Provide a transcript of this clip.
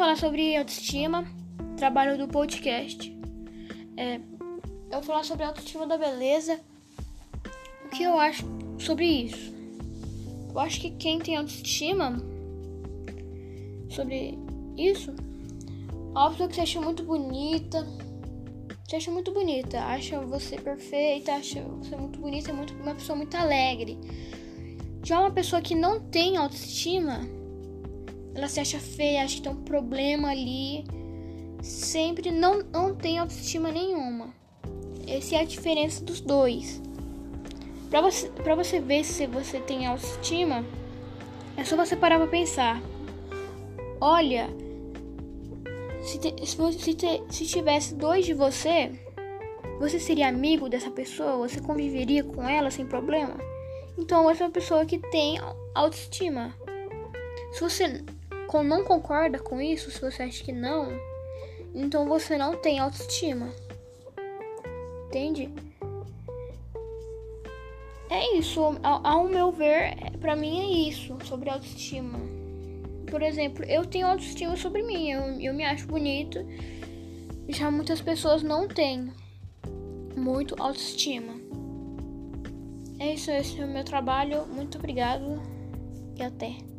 falar sobre autoestima, trabalho do podcast. É, eu vou falar sobre autoestima da beleza. O que eu acho sobre isso? Eu acho que quem tem autoestima sobre isso, óbvio que você acha muito bonita, você acha muito bonita, acha você perfeita, acha você muito bonita, é muito, uma pessoa muito alegre. Já uma pessoa que não tem autoestima, ela se acha feia, acha que tem um problema ali, sempre não, não tem autoestima nenhuma. Essa é a diferença dos dois. Para você, pra você ver se você tem autoestima, é só você parar pra pensar. Olha, se, te, se, te, se tivesse dois de você, você seria amigo dessa pessoa? Você conviveria com ela sem problema? Então, essa é uma pessoa que tem autoestima. Se você não concorda com isso, se você acha que não, então você não tem autoestima. Entende? É isso. Ao, ao meu ver, pra mim é isso sobre autoestima. Por exemplo, eu tenho autoestima sobre mim, eu, eu me acho bonito. Já muitas pessoas não têm muito autoestima. É isso, esse é o meu trabalho. Muito obrigado e até.